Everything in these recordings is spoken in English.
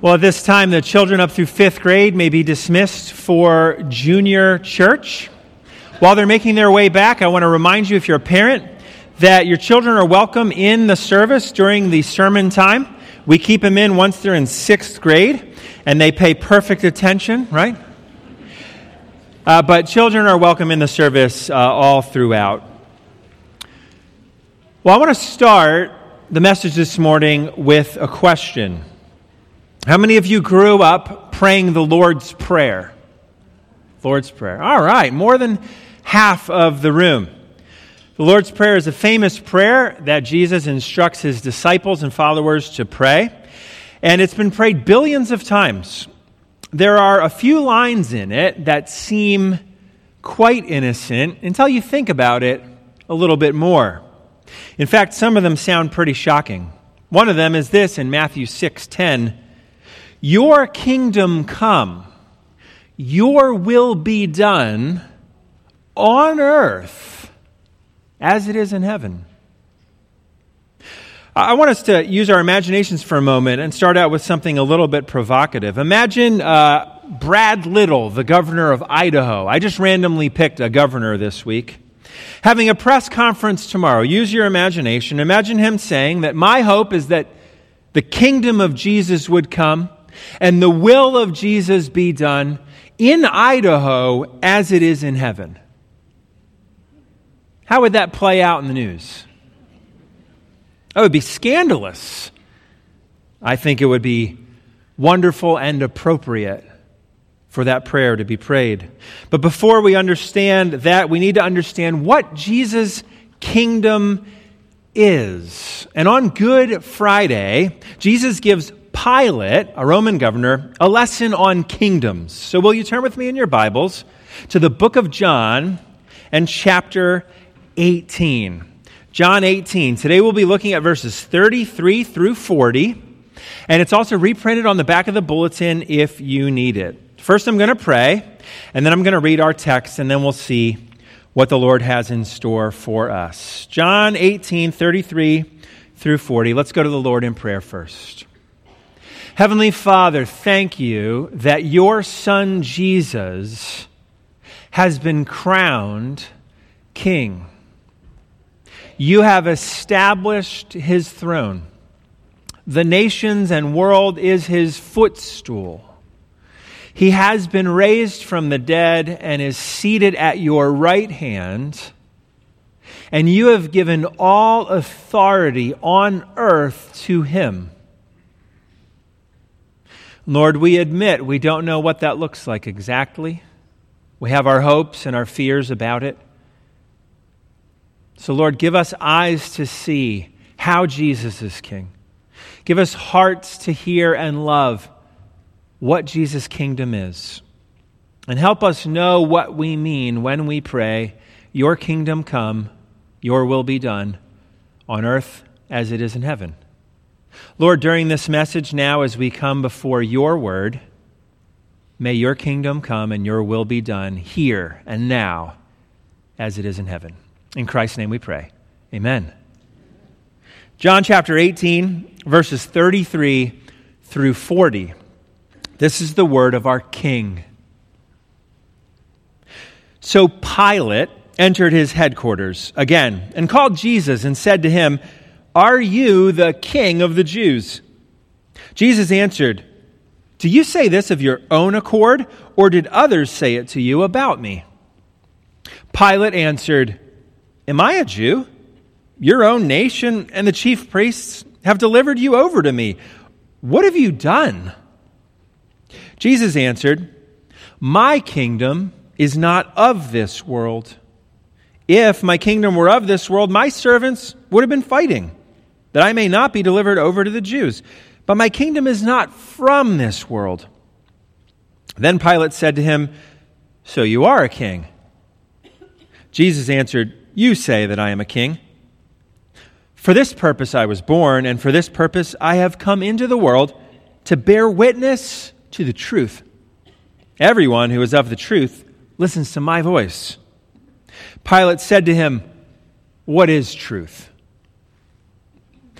Well, at this time, the children up through fifth grade may be dismissed for junior church. While they're making their way back, I want to remind you, if you're a parent, that your children are welcome in the service during the sermon time. We keep them in once they're in sixth grade, and they pay perfect attention, right? Uh, but children are welcome in the service uh, all throughout. Well, I want to start the message this morning with a question. How many of you grew up praying the Lord's Prayer? Lord's Prayer. All right, more than half of the room. The Lord's Prayer is a famous prayer that Jesus instructs his disciples and followers to pray, and it's been prayed billions of times. There are a few lines in it that seem quite innocent until you think about it a little bit more. In fact, some of them sound pretty shocking. One of them is this in Matthew 6:10 your kingdom come, your will be done on earth as it is in heaven. I want us to use our imaginations for a moment and start out with something a little bit provocative. Imagine uh, Brad Little, the governor of Idaho. I just randomly picked a governor this week. Having a press conference tomorrow, use your imagination. Imagine him saying that my hope is that the kingdom of Jesus would come and the will of Jesus be done in Idaho as it is in heaven. How would that play out in the news? That would be scandalous. I think it would be wonderful and appropriate for that prayer to be prayed. But before we understand that, we need to understand what Jesus' kingdom is. And on Good Friday, Jesus gives Pilate, a Roman governor, a lesson on kingdoms. So, will you turn with me in your Bibles to the book of John and chapter 18? John 18. Today we'll be looking at verses 33 through 40, and it's also reprinted on the back of the bulletin if you need it. First, I'm going to pray, and then I'm going to read our text, and then we'll see what the Lord has in store for us. John 18, 33 through 40. Let's go to the Lord in prayer first. Heavenly Father, thank you that your Son Jesus has been crowned King. You have established his throne. The nations and world is his footstool. He has been raised from the dead and is seated at your right hand. And you have given all authority on earth to him. Lord, we admit we don't know what that looks like exactly. We have our hopes and our fears about it. So, Lord, give us eyes to see how Jesus is King. Give us hearts to hear and love what Jesus' kingdom is. And help us know what we mean when we pray, Your kingdom come, Your will be done, on earth as it is in heaven. Lord, during this message now, as we come before your word, may your kingdom come and your will be done here and now as it is in heaven. In Christ's name we pray. Amen. John chapter 18, verses 33 through 40. This is the word of our King. So Pilate entered his headquarters again and called Jesus and said to him, are you the king of the Jews? Jesus answered, Do you say this of your own accord, or did others say it to you about me? Pilate answered, Am I a Jew? Your own nation and the chief priests have delivered you over to me. What have you done? Jesus answered, My kingdom is not of this world. If my kingdom were of this world, my servants would have been fighting that I may not be delivered over to the Jews. But my kingdom is not from this world. Then Pilate said to him, So you are a king? Jesus answered, You say that I am a king. For this purpose I was born, and for this purpose I have come into the world to bear witness to the truth. Everyone who is of the truth listens to my voice. Pilate said to him, What is truth?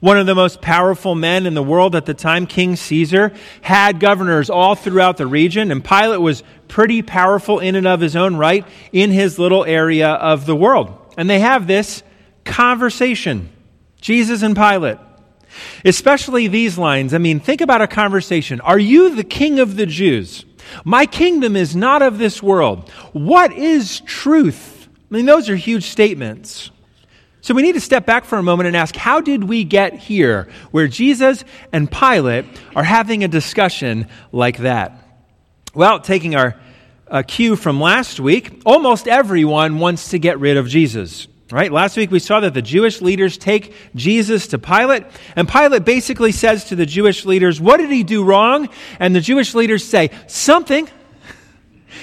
One of the most powerful men in the world at the time, King Caesar, had governors all throughout the region, and Pilate was pretty powerful in and of his own right in his little area of the world. And they have this conversation Jesus and Pilate. Especially these lines. I mean, think about a conversation. Are you the king of the Jews? My kingdom is not of this world. What is truth? I mean, those are huge statements. So we need to step back for a moment and ask how did we get here where Jesus and Pilate are having a discussion like that? Well, taking our uh, cue from last week, almost everyone wants to get rid of Jesus. Right? Last week we saw that the Jewish leaders take Jesus to Pilate, and Pilate basically says to the Jewish leaders, What did he do wrong? And the Jewish leaders say, Something.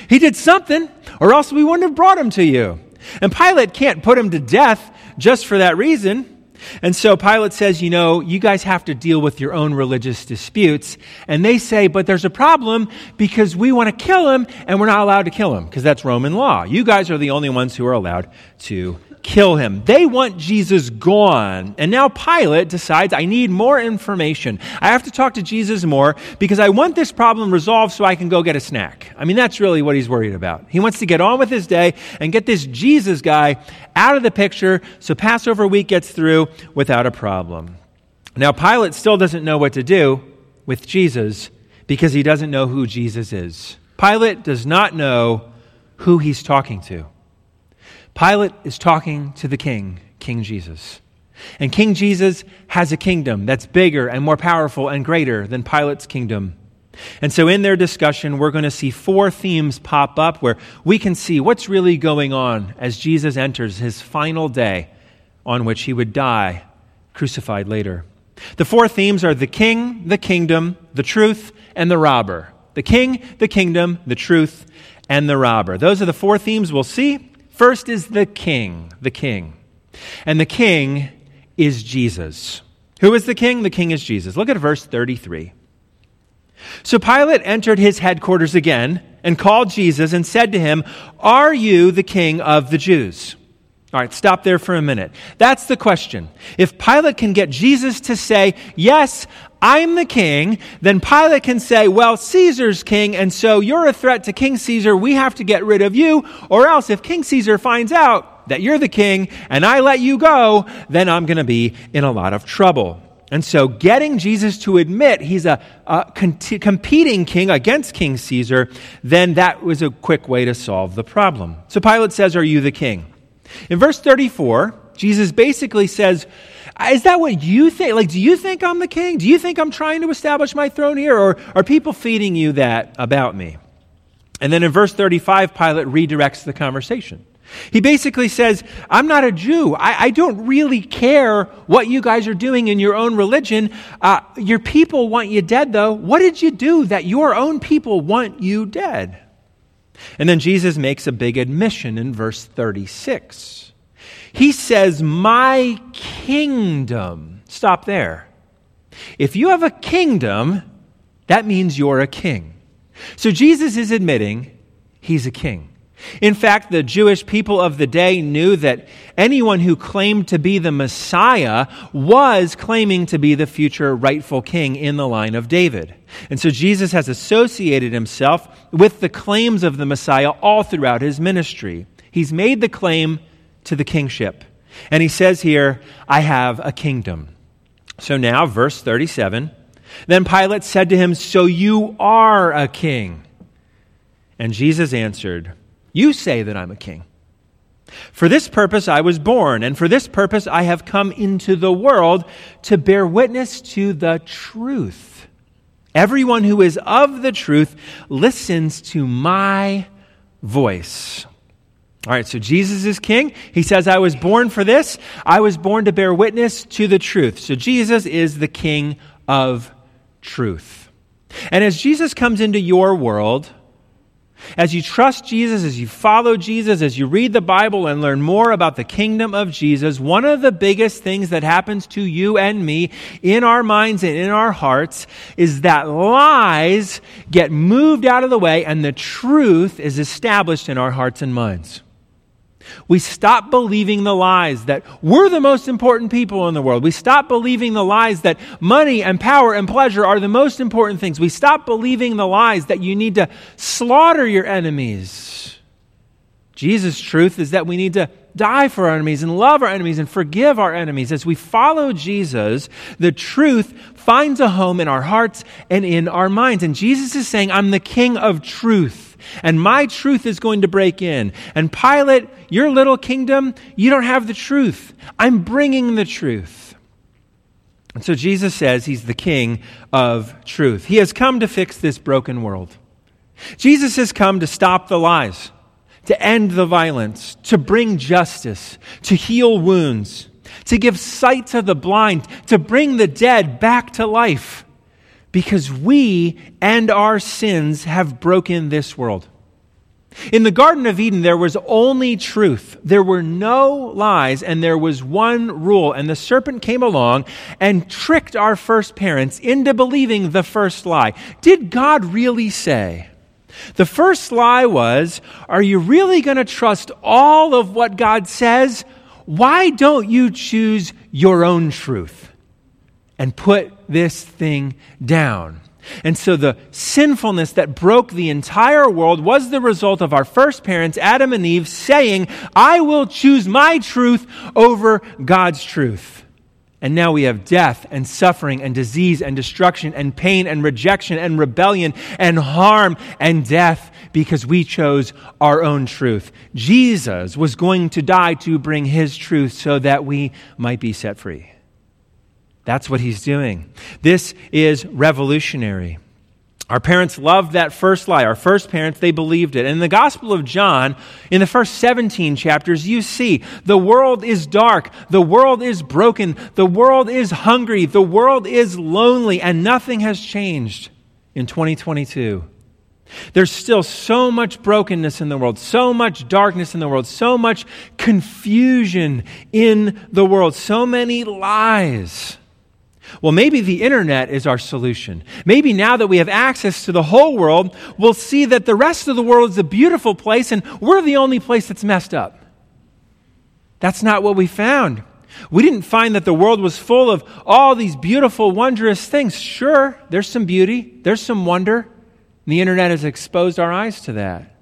He did something, or else we wouldn't have brought him to you. And Pilate can't put him to death just for that reason. And so Pilate says, you know, you guys have to deal with your own religious disputes. And they say, but there's a problem because we want to kill him and we're not allowed to kill him because that's Roman law. You guys are the only ones who are allowed to kill him. They want Jesus gone. And now Pilate decides, I need more information. I have to talk to Jesus more because I want this problem resolved so I can go get a snack. I mean, that's really what he's worried about. He wants to get on with his day and get this Jesus guy out of the picture so Passover week gets through without a problem. Now, Pilate still doesn't know what to do with Jesus because he doesn't know who Jesus is. Pilate does not know who he's talking to. Pilate is talking to the king, King Jesus. And King Jesus has a kingdom that's bigger and more powerful and greater than Pilate's kingdom. And so, in their discussion, we're going to see four themes pop up where we can see what's really going on as Jesus enters his final day on which he would die, crucified later. The four themes are the king, the kingdom, the truth, and the robber. The king, the kingdom, the truth, and the robber. Those are the four themes we'll see. First is the king, the king. And the king is Jesus. Who is the king? The king is Jesus. Look at verse 33. So Pilate entered his headquarters again and called Jesus and said to him, Are you the king of the Jews? All right, stop there for a minute. That's the question. If Pilate can get Jesus to say, Yes, I'm the king, then Pilate can say, Well, Caesar's king, and so you're a threat to King Caesar. We have to get rid of you. Or else, if King Caesar finds out that you're the king and I let you go, then I'm going to be in a lot of trouble. And so, getting Jesus to admit he's a, a competing king against King Caesar, then that was a quick way to solve the problem. So, Pilate says, Are you the king? In verse 34, Jesus basically says, Is that what you think? Like, do you think I'm the king? Do you think I'm trying to establish my throne here? Or are people feeding you that about me? And then in verse 35, Pilate redirects the conversation. He basically says, I'm not a Jew. I, I don't really care what you guys are doing in your own religion. Uh, your people want you dead, though. What did you do that your own people want you dead? And then Jesus makes a big admission in verse 36. He says, My kingdom. Stop there. If you have a kingdom, that means you're a king. So Jesus is admitting he's a king. In fact, the Jewish people of the day knew that anyone who claimed to be the Messiah was claiming to be the future rightful king in the line of David. And so Jesus has associated himself with the claims of the Messiah all throughout his ministry. He's made the claim to the kingship. And he says here, I have a kingdom. So now, verse 37 Then Pilate said to him, So you are a king. And Jesus answered, you say that I'm a king. For this purpose I was born, and for this purpose I have come into the world to bear witness to the truth. Everyone who is of the truth listens to my voice. All right, so Jesus is king. He says, I was born for this. I was born to bear witness to the truth. So Jesus is the king of truth. And as Jesus comes into your world, as you trust Jesus, as you follow Jesus, as you read the Bible and learn more about the kingdom of Jesus, one of the biggest things that happens to you and me in our minds and in our hearts is that lies get moved out of the way and the truth is established in our hearts and minds. We stop believing the lies that we're the most important people in the world. We stop believing the lies that money and power and pleasure are the most important things. We stop believing the lies that you need to slaughter your enemies. Jesus' truth is that we need to die for our enemies and love our enemies and forgive our enemies. As we follow Jesus, the truth finds a home in our hearts and in our minds. And Jesus is saying, I'm the king of truth and my truth is going to break in. And Pilate, your little kingdom, you don't have the truth. I'm bringing the truth. And so Jesus says he's the king of truth. He has come to fix this broken world. Jesus has come to stop the lies, to end the violence, to bring justice, to heal wounds, to give sight to the blind, to bring the dead back to life because we and our sins have broken this world. In the Garden of Eden, there was only truth. There were no lies, and there was one rule. And the serpent came along and tricked our first parents into believing the first lie. Did God really say? The first lie was Are you really going to trust all of what God says? Why don't you choose your own truth? and put this thing down. And so the sinfulness that broke the entire world was the result of our first parents, Adam and Eve, saying, I will choose my truth over God's truth. And now we have death and suffering and disease and destruction and pain and rejection and rebellion and harm and death because we chose our own truth. Jesus was going to die to bring his truth so that we might be set free. That's what he's doing. This is revolutionary. Our parents loved that first lie. Our first parents, they believed it. And in the Gospel of John, in the first 17 chapters, you see the world is dark, the world is broken, the world is hungry, the world is lonely, and nothing has changed in 2022. There's still so much brokenness in the world, so much darkness in the world, so much confusion in the world, so many lies. Well, maybe the internet is our solution. Maybe now that we have access to the whole world, we'll see that the rest of the world is a beautiful place and we're the only place that's messed up. That's not what we found. We didn't find that the world was full of all these beautiful, wondrous things. Sure, there's some beauty, there's some wonder. The internet has exposed our eyes to that.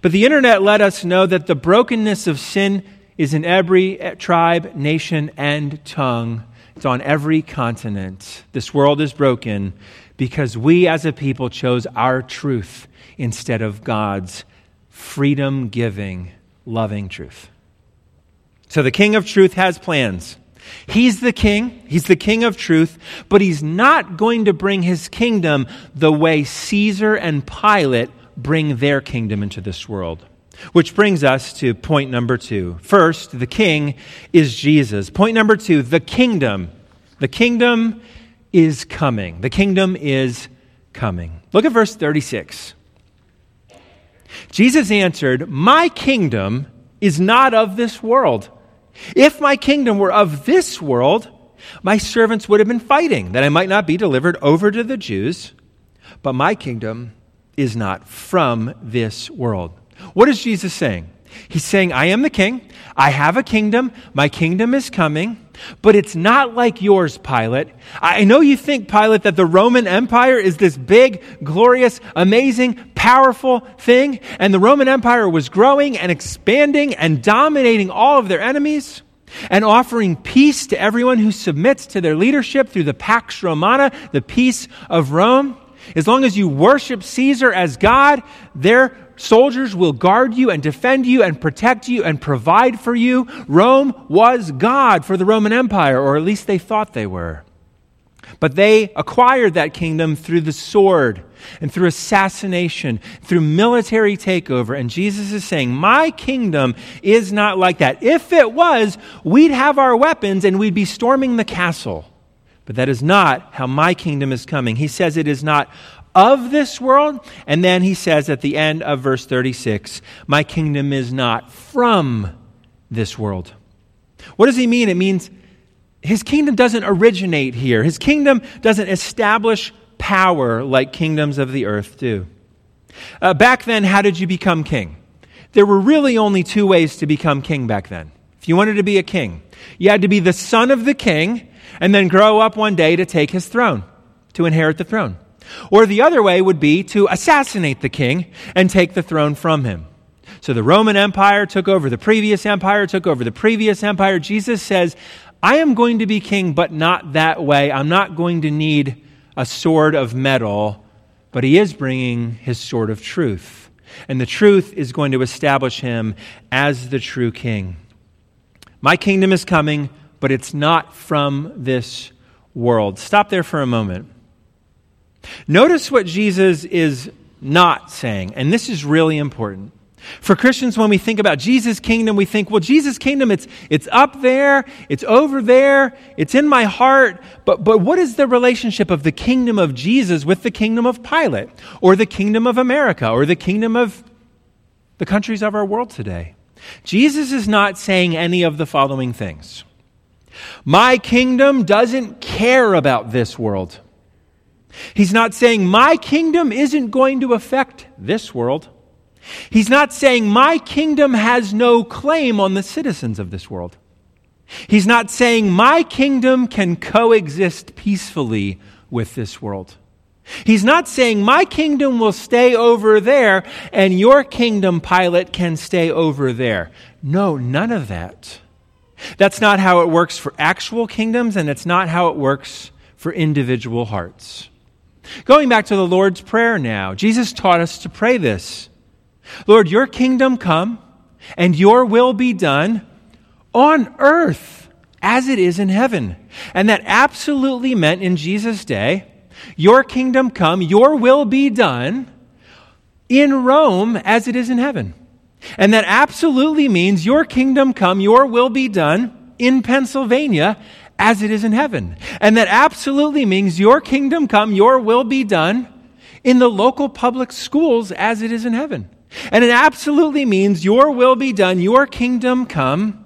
But the internet let us know that the brokenness of sin is in every tribe, nation, and tongue it's on every continent. This world is broken because we as a people chose our truth instead of God's freedom giving, loving truth. So the King of Truth has plans. He's the king, he's the king of truth, but he's not going to bring his kingdom the way Caesar and Pilate bring their kingdom into this world. Which brings us to point number two. First, the king is Jesus. Point number two, the kingdom. The kingdom is coming. The kingdom is coming. Look at verse 36. Jesus answered, My kingdom is not of this world. If my kingdom were of this world, my servants would have been fighting that I might not be delivered over to the Jews. But my kingdom is not from this world. What is Jesus saying? He's saying, I am the king. I have a kingdom. My kingdom is coming. But it's not like yours, Pilate. I know you think, Pilate, that the Roman Empire is this big, glorious, amazing, powerful thing, and the Roman Empire was growing and expanding and dominating all of their enemies and offering peace to everyone who submits to their leadership through the Pax Romana, the peace of Rome. As long as you worship Caesar as God, their soldiers will guard you and defend you and protect you and provide for you. Rome was God for the Roman Empire, or at least they thought they were. But they acquired that kingdom through the sword and through assassination, through military takeover. And Jesus is saying, My kingdom is not like that. If it was, we'd have our weapons and we'd be storming the castle. But that is not how my kingdom is coming. He says it is not of this world. And then he says at the end of verse 36, My kingdom is not from this world. What does he mean? It means his kingdom doesn't originate here, his kingdom doesn't establish power like kingdoms of the earth do. Uh, back then, how did you become king? There were really only two ways to become king back then. If you wanted to be a king, you had to be the son of the king and then grow up one day to take his throne, to inherit the throne. Or the other way would be to assassinate the king and take the throne from him. So the Roman Empire took over the previous empire, took over the previous empire. Jesus says, I am going to be king, but not that way. I'm not going to need a sword of metal, but he is bringing his sword of truth. And the truth is going to establish him as the true king. My kingdom is coming, but it's not from this world. Stop there for a moment. Notice what Jesus is not saying, and this is really important. For Christians, when we think about Jesus' kingdom, we think, well, Jesus' kingdom, it's, it's up there, it's over there, it's in my heart. But, but what is the relationship of the kingdom of Jesus with the kingdom of Pilate, or the kingdom of America, or the kingdom of the countries of our world today? Jesus is not saying any of the following things. My kingdom doesn't care about this world. He's not saying my kingdom isn't going to affect this world. He's not saying, My kingdom has no claim on the citizens of this world. He's not saying, My kingdom can coexist peacefully with this world. He's not saying, My kingdom will stay over there and your kingdom, Pilate, can stay over there. No, none of that. That's not how it works for actual kingdoms, and it's not how it works for individual hearts. Going back to the Lord's Prayer now, Jesus taught us to pray this. Lord, your kingdom come and your will be done on earth as it is in heaven. And that absolutely meant in Jesus' day, your kingdom come, your will be done in Rome as it is in heaven. And that absolutely means your kingdom come, your will be done in Pennsylvania as it is in heaven. And that absolutely means your kingdom come, your will be done in the local public schools as it is in heaven. And it absolutely means your will be done, your kingdom come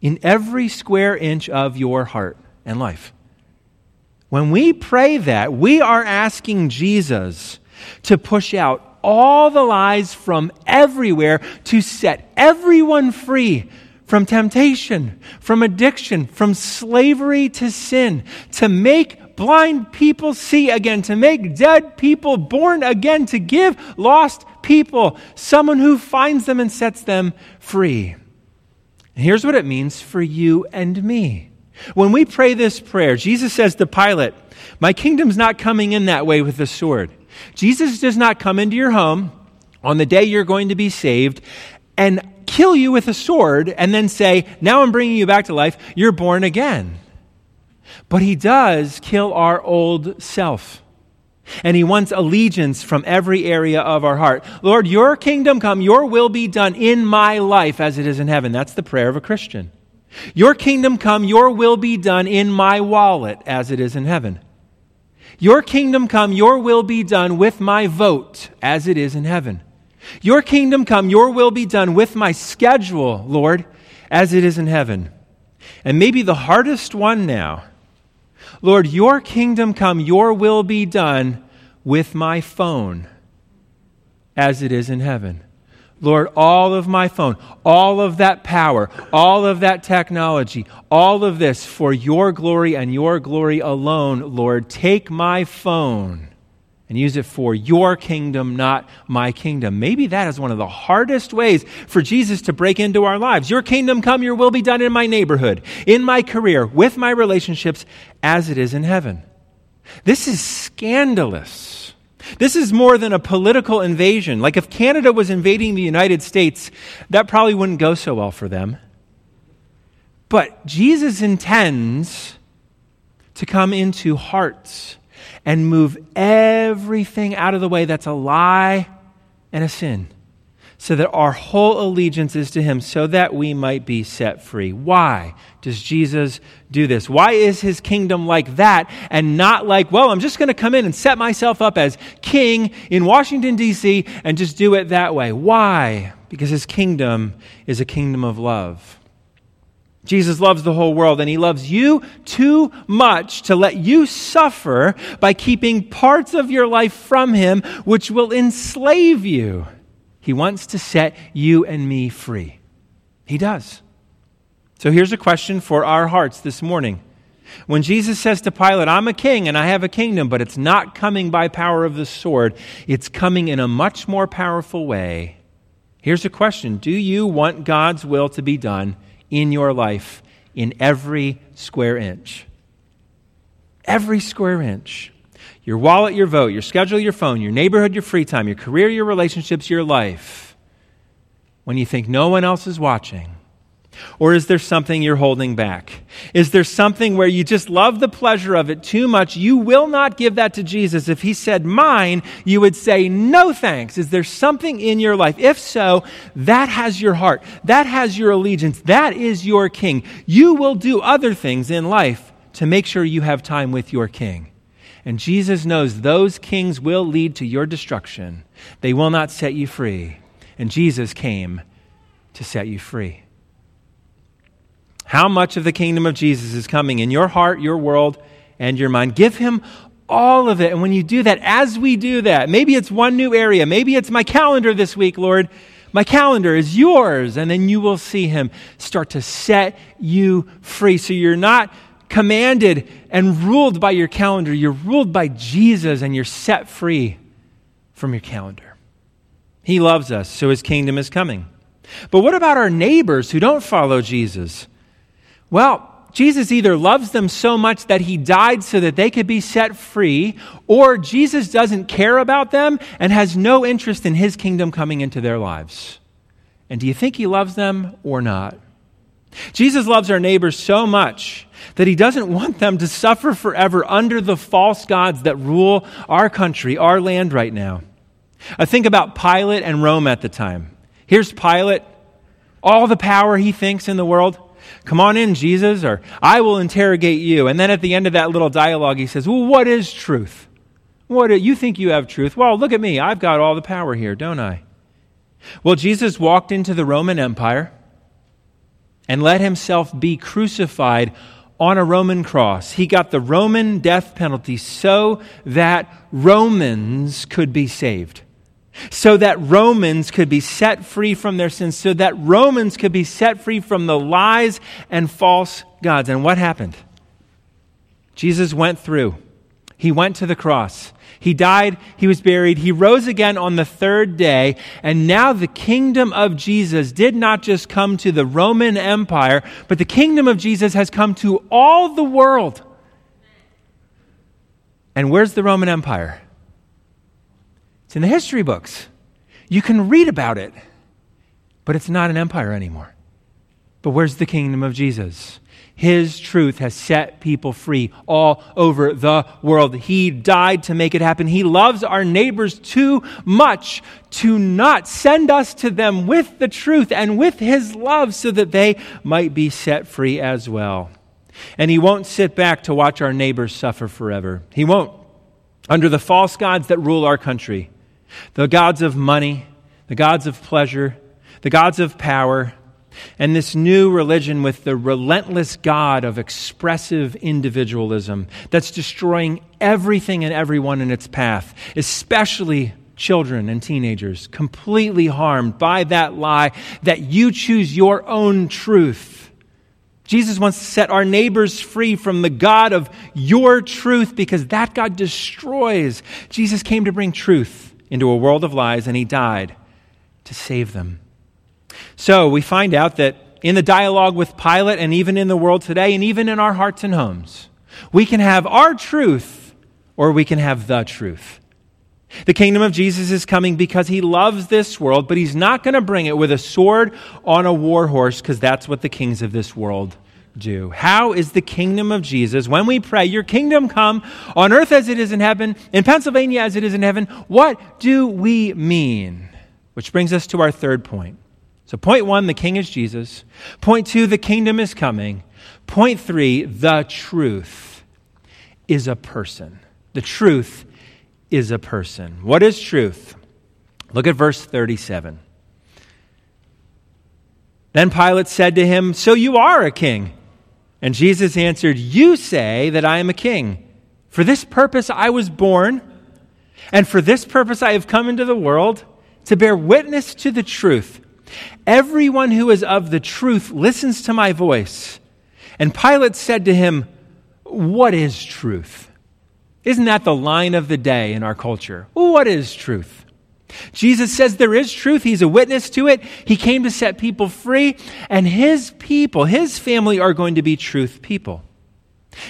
in every square inch of your heart and life. When we pray that, we are asking Jesus to push out all the lies from everywhere to set everyone free from temptation, from addiction, from slavery to sin, to make blind people see again, to make dead people born again, to give lost people someone who finds them and sets them free. And here's what it means for you and me. When we pray this prayer, Jesus says to Pilate, My kingdom's not coming in that way with the sword. Jesus does not come into your home on the day you're going to be saved and kill you with a sword and then say, Now I'm bringing you back to life. You're born again. But he does kill our old self. And he wants allegiance from every area of our heart. Lord, your kingdom come, your will be done in my life as it is in heaven. That's the prayer of a Christian. Your kingdom come, your will be done in my wallet as it is in heaven. Your kingdom come, your will be done with my vote as it is in heaven. Your kingdom come, your will be done with my schedule, Lord, as it is in heaven. And maybe the hardest one now Lord, your kingdom come, your will be done with my phone as it is in heaven. Lord, all of my phone, all of that power, all of that technology, all of this for your glory and your glory alone, Lord, take my phone and use it for your kingdom, not my kingdom. Maybe that is one of the hardest ways for Jesus to break into our lives. Your kingdom come, your will be done in my neighborhood, in my career, with my relationships, as it is in heaven. This is scandalous. This is more than a political invasion. Like if Canada was invading the United States, that probably wouldn't go so well for them. But Jesus intends to come into hearts and move everything out of the way that's a lie and a sin so that our whole allegiance is to him, so that we might be set free. Why does Jesus do this? Why is his kingdom like that and not like, well, I'm just going to come in and set myself up as king in Washington, D.C., and just do it that way? Why? Because his kingdom is a kingdom of love. Jesus loves the whole world and he loves you too much to let you suffer by keeping parts of your life from him, which will enslave you. He wants to set you and me free. He does. So here's a question for our hearts this morning. When Jesus says to Pilate, I'm a king and I have a kingdom, but it's not coming by power of the sword, it's coming in a much more powerful way. Here's a question Do you want God's will to be done in your life in every square inch? Every square inch. Your wallet, your vote, your schedule, your phone, your neighborhood, your free time, your career, your relationships, your life. When you think no one else is watching. Or is there something you're holding back? Is there something where you just love the pleasure of it too much? You will not give that to Jesus. If he said mine, you would say no thanks. Is there something in your life? If so, that has your heart. That has your allegiance. That is your king. You will do other things in life to make sure you have time with your king. And Jesus knows those kings will lead to your destruction. They will not set you free. And Jesus came to set you free. How much of the kingdom of Jesus is coming in your heart, your world, and your mind? Give him all of it. And when you do that, as we do that, maybe it's one new area, maybe it's my calendar this week, Lord. My calendar is yours. And then you will see him start to set you free. So you're not commanded and ruled by your calendar. You're ruled by Jesus and you're set free from your calendar. He loves us, so his kingdom is coming. But what about our neighbors who don't follow Jesus? Well, Jesus either loves them so much that he died so that they could be set free, or Jesus doesn't care about them and has no interest in his kingdom coming into their lives. And do you think he loves them or not? Jesus loves our neighbors so much that he doesn't want them to suffer forever under the false gods that rule our country, our land right now. I think about Pilate and Rome at the time. Here's Pilate, all the power he thinks in the world. Come on in, Jesus, or I will interrogate you. And then at the end of that little dialogue, he says, Well, what is truth? What do you think you have truth? Well, look at me. I've got all the power here, don't I? Well, Jesus walked into the Roman Empire and let himself be crucified on a Roman cross. He got the Roman death penalty so that Romans could be saved. So that Romans could be set free from their sins, so that Romans could be set free from the lies and false gods. And what happened? Jesus went through. He went to the cross. He died, he was buried, he rose again on the third day, and now the kingdom of Jesus did not just come to the Roman Empire, but the kingdom of Jesus has come to all the world. And where's the Roman Empire? It's in the history books. You can read about it, but it's not an empire anymore. But where's the kingdom of Jesus? His truth has set people free all over the world. He died to make it happen. He loves our neighbors too much to not send us to them with the truth and with His love so that they might be set free as well. And He won't sit back to watch our neighbors suffer forever. He won't. Under the false gods that rule our country, the gods of money, the gods of pleasure, the gods of power, and this new religion with the relentless God of expressive individualism that's destroying everything and everyone in its path, especially children and teenagers, completely harmed by that lie that you choose your own truth. Jesus wants to set our neighbors free from the God of your truth because that God destroys. Jesus came to bring truth into a world of lies and he died to save them. So we find out that in the dialogue with Pilate and even in the world today and even in our hearts and homes, we can have our truth or we can have the truth. The kingdom of Jesus is coming because he loves this world, but he's not going to bring it with a sword on a war horse because that's what the kings of this world do. How is the kingdom of Jesus, when we pray, Your kingdom come on earth as it is in heaven, in Pennsylvania as it is in heaven, what do we mean? Which brings us to our third point. So, point one, the king is Jesus. Point two, the kingdom is coming. Point three, the truth is a person. The truth is a person. What is truth? Look at verse 37. Then Pilate said to him, So you are a king. And Jesus answered, You say that I am a king. For this purpose I was born, and for this purpose I have come into the world to bear witness to the truth. Everyone who is of the truth listens to my voice. And Pilate said to him, What is truth? Isn't that the line of the day in our culture? What is truth? Jesus says there is truth. He's a witness to it. He came to set people free, and his people, his family, are going to be truth people.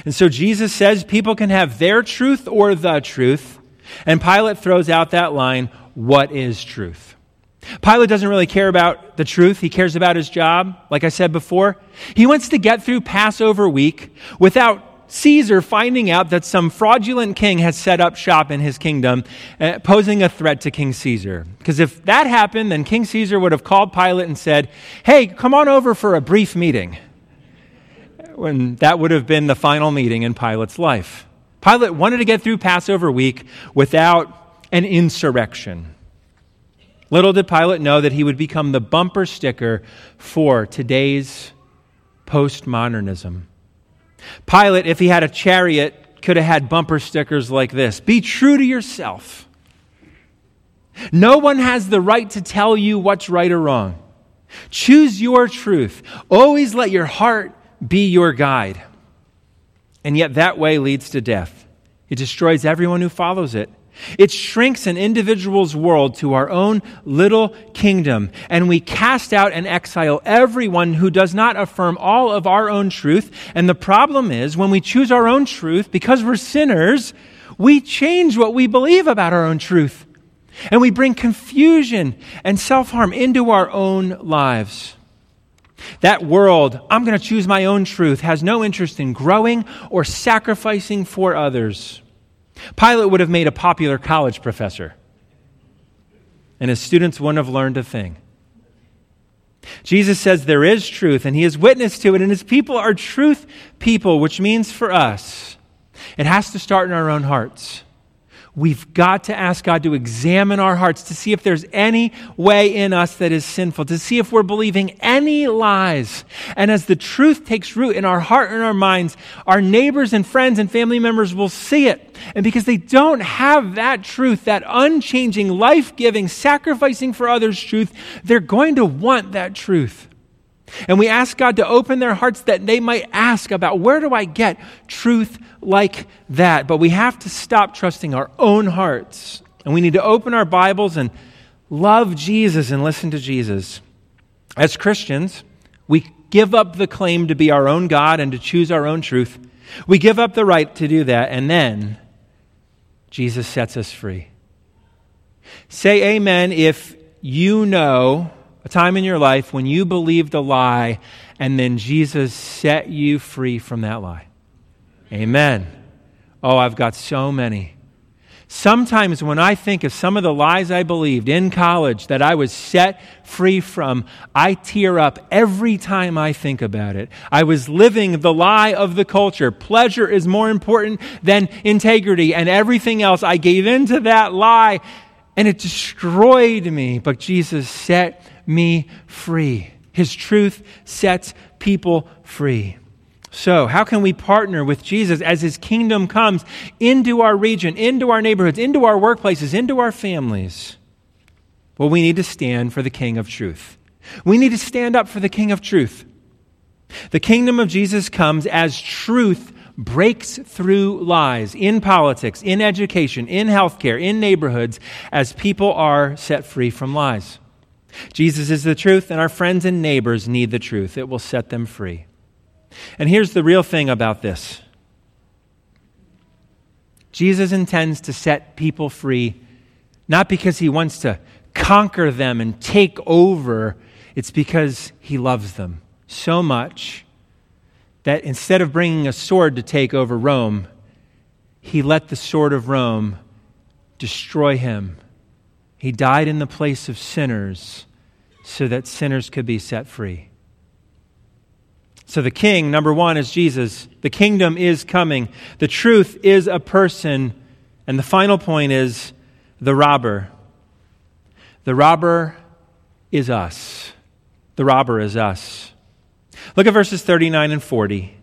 And so Jesus says people can have their truth or the truth. And Pilate throws out that line what is truth? Pilate doesn't really care about the truth. He cares about his job, like I said before. He wants to get through Passover week without Caesar finding out that some fraudulent king has set up shop in his kingdom, uh, posing a threat to King Caesar. Because if that happened, then King Caesar would have called Pilate and said, Hey, come on over for a brief meeting. When that would have been the final meeting in Pilate's life. Pilate wanted to get through Passover week without an insurrection. Little did Pilate know that he would become the bumper sticker for today's postmodernism. Pilate, if he had a chariot, could have had bumper stickers like this Be true to yourself. No one has the right to tell you what's right or wrong. Choose your truth. Always let your heart be your guide. And yet, that way leads to death. It destroys everyone who follows it. It shrinks an individual's world to our own little kingdom, and we cast out and exile everyone who does not affirm all of our own truth. And the problem is, when we choose our own truth, because we're sinners, we change what we believe about our own truth. And we bring confusion and self harm into our own lives. That world, I'm going to choose my own truth, has no interest in growing or sacrificing for others. Pilate would have made a popular college professor, and his students wouldn't have learned a thing. Jesus says there is truth, and he is witness to it, and his people are truth people, which means for us, it has to start in our own hearts. We've got to ask God to examine our hearts to see if there's any way in us that is sinful, to see if we're believing any lies. And as the truth takes root in our heart and our minds, our neighbors and friends and family members will see it. And because they don't have that truth, that unchanging, life giving, sacrificing for others truth, they're going to want that truth. And we ask God to open their hearts that they might ask about where do I get truth like that? But we have to stop trusting our own hearts. And we need to open our Bibles and love Jesus and listen to Jesus. As Christians, we give up the claim to be our own God and to choose our own truth. We give up the right to do that, and then Jesus sets us free. Say amen if you know a time in your life when you believed a lie and then Jesus set you free from that lie. Amen. Oh, I've got so many. Sometimes when I think of some of the lies I believed in college that I was set free from, I tear up every time I think about it. I was living the lie of the culture. Pleasure is more important than integrity, and everything else. I gave in to that lie, and it destroyed me. But Jesus set me free. His truth sets people free. So, how can we partner with Jesus as his kingdom comes into our region, into our neighborhoods, into our workplaces, into our families? Well, we need to stand for the King of truth. We need to stand up for the King of truth. The kingdom of Jesus comes as truth breaks through lies in politics, in education, in healthcare, in neighborhoods, as people are set free from lies. Jesus is the truth, and our friends and neighbors need the truth. It will set them free. And here's the real thing about this Jesus intends to set people free, not because he wants to conquer them and take over, it's because he loves them so much that instead of bringing a sword to take over Rome, he let the sword of Rome destroy him He died in the place of sinners so that sinners could be set free. So, the king, number one, is Jesus. The kingdom is coming. The truth is a person. And the final point is the robber. The robber is us. The robber is us. Look at verses 39 and 40.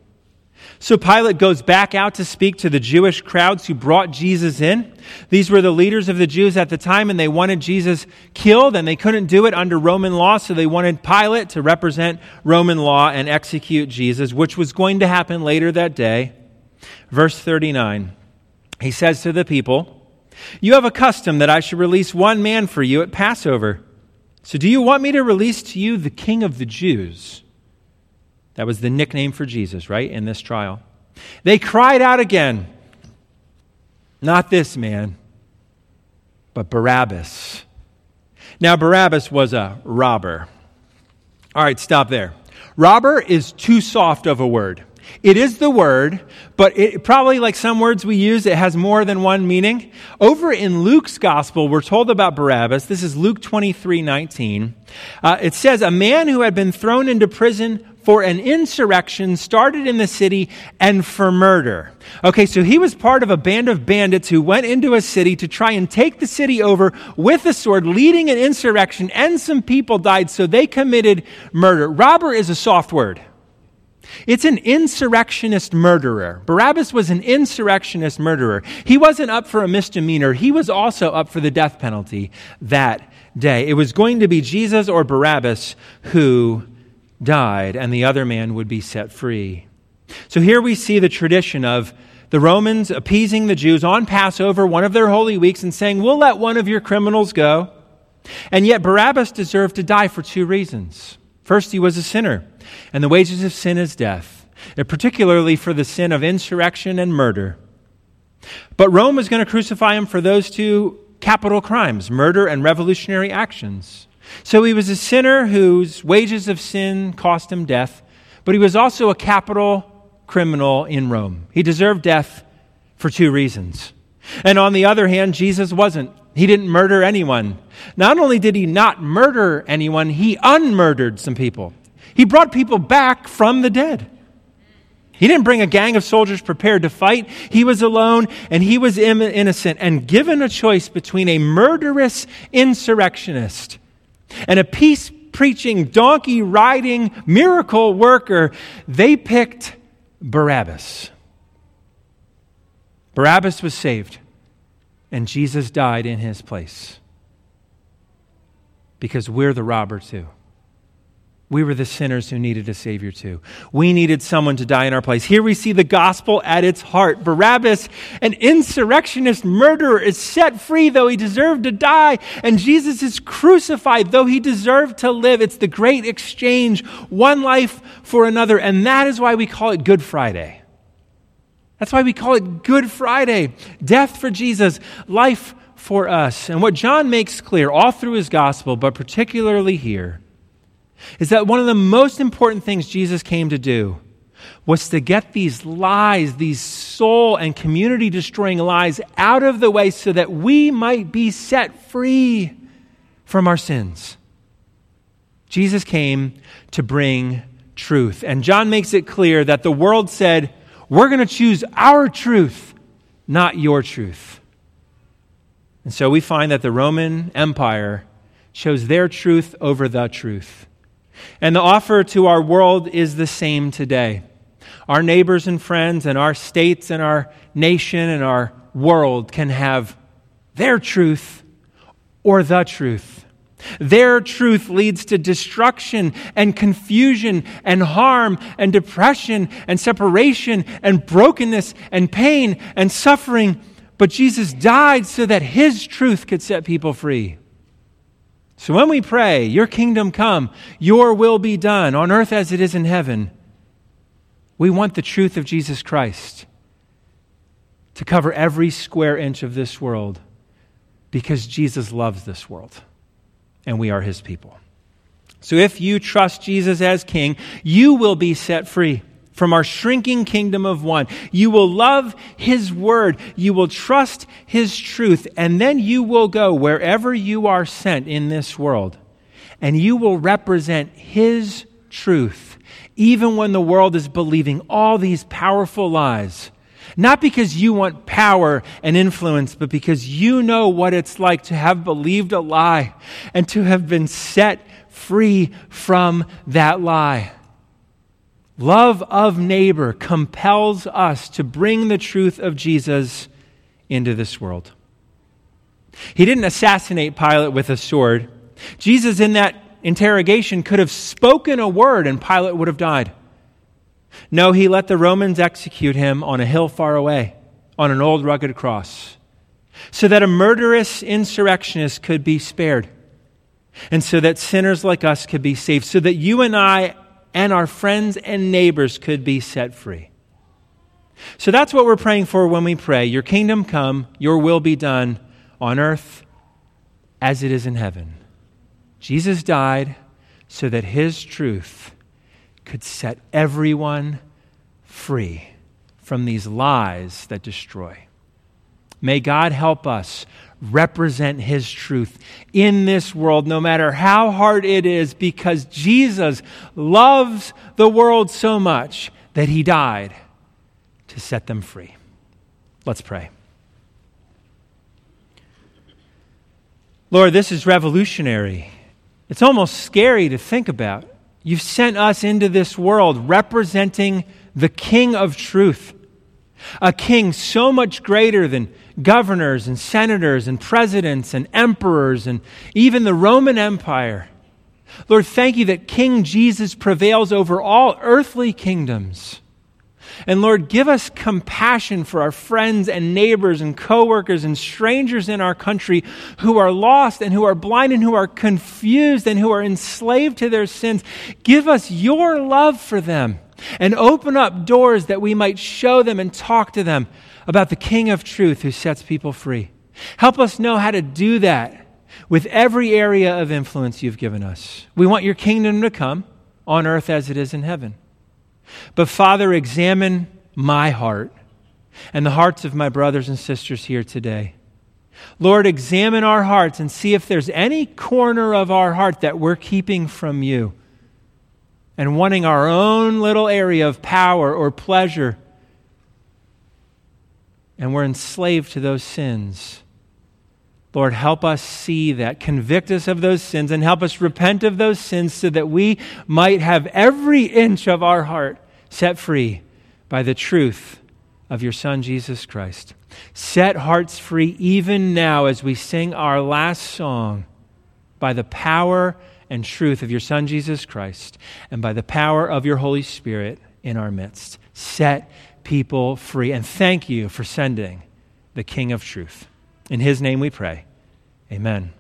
So Pilate goes back out to speak to the Jewish crowds who brought Jesus in. These were the leaders of the Jews at the time, and they wanted Jesus killed, and they couldn't do it under Roman law, so they wanted Pilate to represent Roman law and execute Jesus, which was going to happen later that day. Verse 39, he says to the people, You have a custom that I should release one man for you at Passover. So do you want me to release to you the king of the Jews? That was the nickname for Jesus, right, in this trial. They cried out again, Not this man, but Barabbas. Now, Barabbas was a robber. All right, stop there. Robber is too soft of a word. It is the word, but it, probably like some words we use, it has more than one meaning. Over in Luke's gospel, we're told about Barabbas. This is Luke 23 19. Uh, it says, A man who had been thrown into prison for an insurrection started in the city and for murder. Okay, so he was part of a band of bandits who went into a city to try and take the city over with a sword, leading an insurrection, and some people died, so they committed murder. Robber is a soft word. It's an insurrectionist murderer. Barabbas was an insurrectionist murderer. He wasn't up for a misdemeanor, he was also up for the death penalty that day. It was going to be Jesus or Barabbas who died, and the other man would be set free. So here we see the tradition of the Romans appeasing the Jews on Passover, one of their holy weeks, and saying, We'll let one of your criminals go. And yet Barabbas deserved to die for two reasons. First, he was a sinner, and the wages of sin is death, particularly for the sin of insurrection and murder. But Rome was going to crucify him for those two capital crimes murder and revolutionary actions. So he was a sinner whose wages of sin cost him death, but he was also a capital criminal in Rome. He deserved death for two reasons. And on the other hand, Jesus wasn't. He didn't murder anyone. Not only did he not murder anyone, he unmurdered some people. He brought people back from the dead. He didn't bring a gang of soldiers prepared to fight. He was alone and he was innocent and given a choice between a murderous insurrectionist and a peace preaching, donkey riding miracle worker, they picked Barabbas. Barabbas was saved, and Jesus died in his place because we're the robber too. We were the sinners who needed a Savior too. We needed someone to die in our place. Here we see the gospel at its heart. Barabbas, an insurrectionist murderer, is set free though he deserved to die, and Jesus is crucified though he deserved to live. It's the great exchange, one life for another, and that is why we call it Good Friday. That's why we call it Good Friday. Death for Jesus, life for us. And what John makes clear all through his gospel, but particularly here, is that one of the most important things Jesus came to do was to get these lies, these soul and community destroying lies, out of the way so that we might be set free from our sins. Jesus came to bring truth. And John makes it clear that the world said, We're going to choose our truth, not your truth. And so we find that the Roman Empire chose their truth over the truth. And the offer to our world is the same today. Our neighbors and friends, and our states, and our nation, and our world can have their truth or the truth. Their truth leads to destruction and confusion and harm and depression and separation and brokenness and pain and suffering. But Jesus died so that his truth could set people free. So when we pray, Your kingdom come, Your will be done on earth as it is in heaven, we want the truth of Jesus Christ to cover every square inch of this world because Jesus loves this world and we are His people. So if you trust Jesus as King, you will be set free. From our shrinking kingdom of one. You will love His word. You will trust His truth. And then you will go wherever you are sent in this world. And you will represent His truth, even when the world is believing all these powerful lies. Not because you want power and influence, but because you know what it's like to have believed a lie and to have been set free from that lie. Love of neighbor compels us to bring the truth of Jesus into this world. He didn't assassinate Pilate with a sword. Jesus, in that interrogation, could have spoken a word and Pilate would have died. No, he let the Romans execute him on a hill far away, on an old rugged cross, so that a murderous insurrectionist could be spared, and so that sinners like us could be saved, so that you and I and our friends and neighbors could be set free. So that's what we're praying for when we pray Your kingdom come, your will be done on earth as it is in heaven. Jesus died so that his truth could set everyone free from these lies that destroy. May God help us represent His truth in this world, no matter how hard it is, because Jesus loves the world so much that He died to set them free. Let's pray. Lord, this is revolutionary. It's almost scary to think about. You've sent us into this world representing the King of truth, a king so much greater than governors and senators and presidents and emperors and even the Roman Empire. Lord, thank you that King Jesus prevails over all earthly kingdoms. And Lord, give us compassion for our friends and neighbors and coworkers and strangers in our country who are lost and who are blind and who are confused and who are enslaved to their sins. Give us your love for them and open up doors that we might show them and talk to them about the King of truth who sets people free. Help us know how to do that with every area of influence you've given us. We want your kingdom to come on earth as it is in heaven. But Father, examine my heart and the hearts of my brothers and sisters here today. Lord, examine our hearts and see if there's any corner of our heart that we're keeping from you and wanting our own little area of power or pleasure and we're enslaved to those sins. Lord, help us see that. Convict us of those sins and help us repent of those sins so that we might have every inch of our heart set free by the truth of your Son, Jesus Christ. Set hearts free even now as we sing our last song by the power and truth of your Son, Jesus Christ, and by the power of your Holy Spirit in our midst. Set people free. And thank you for sending the King of Truth. In his name we pray. Amen.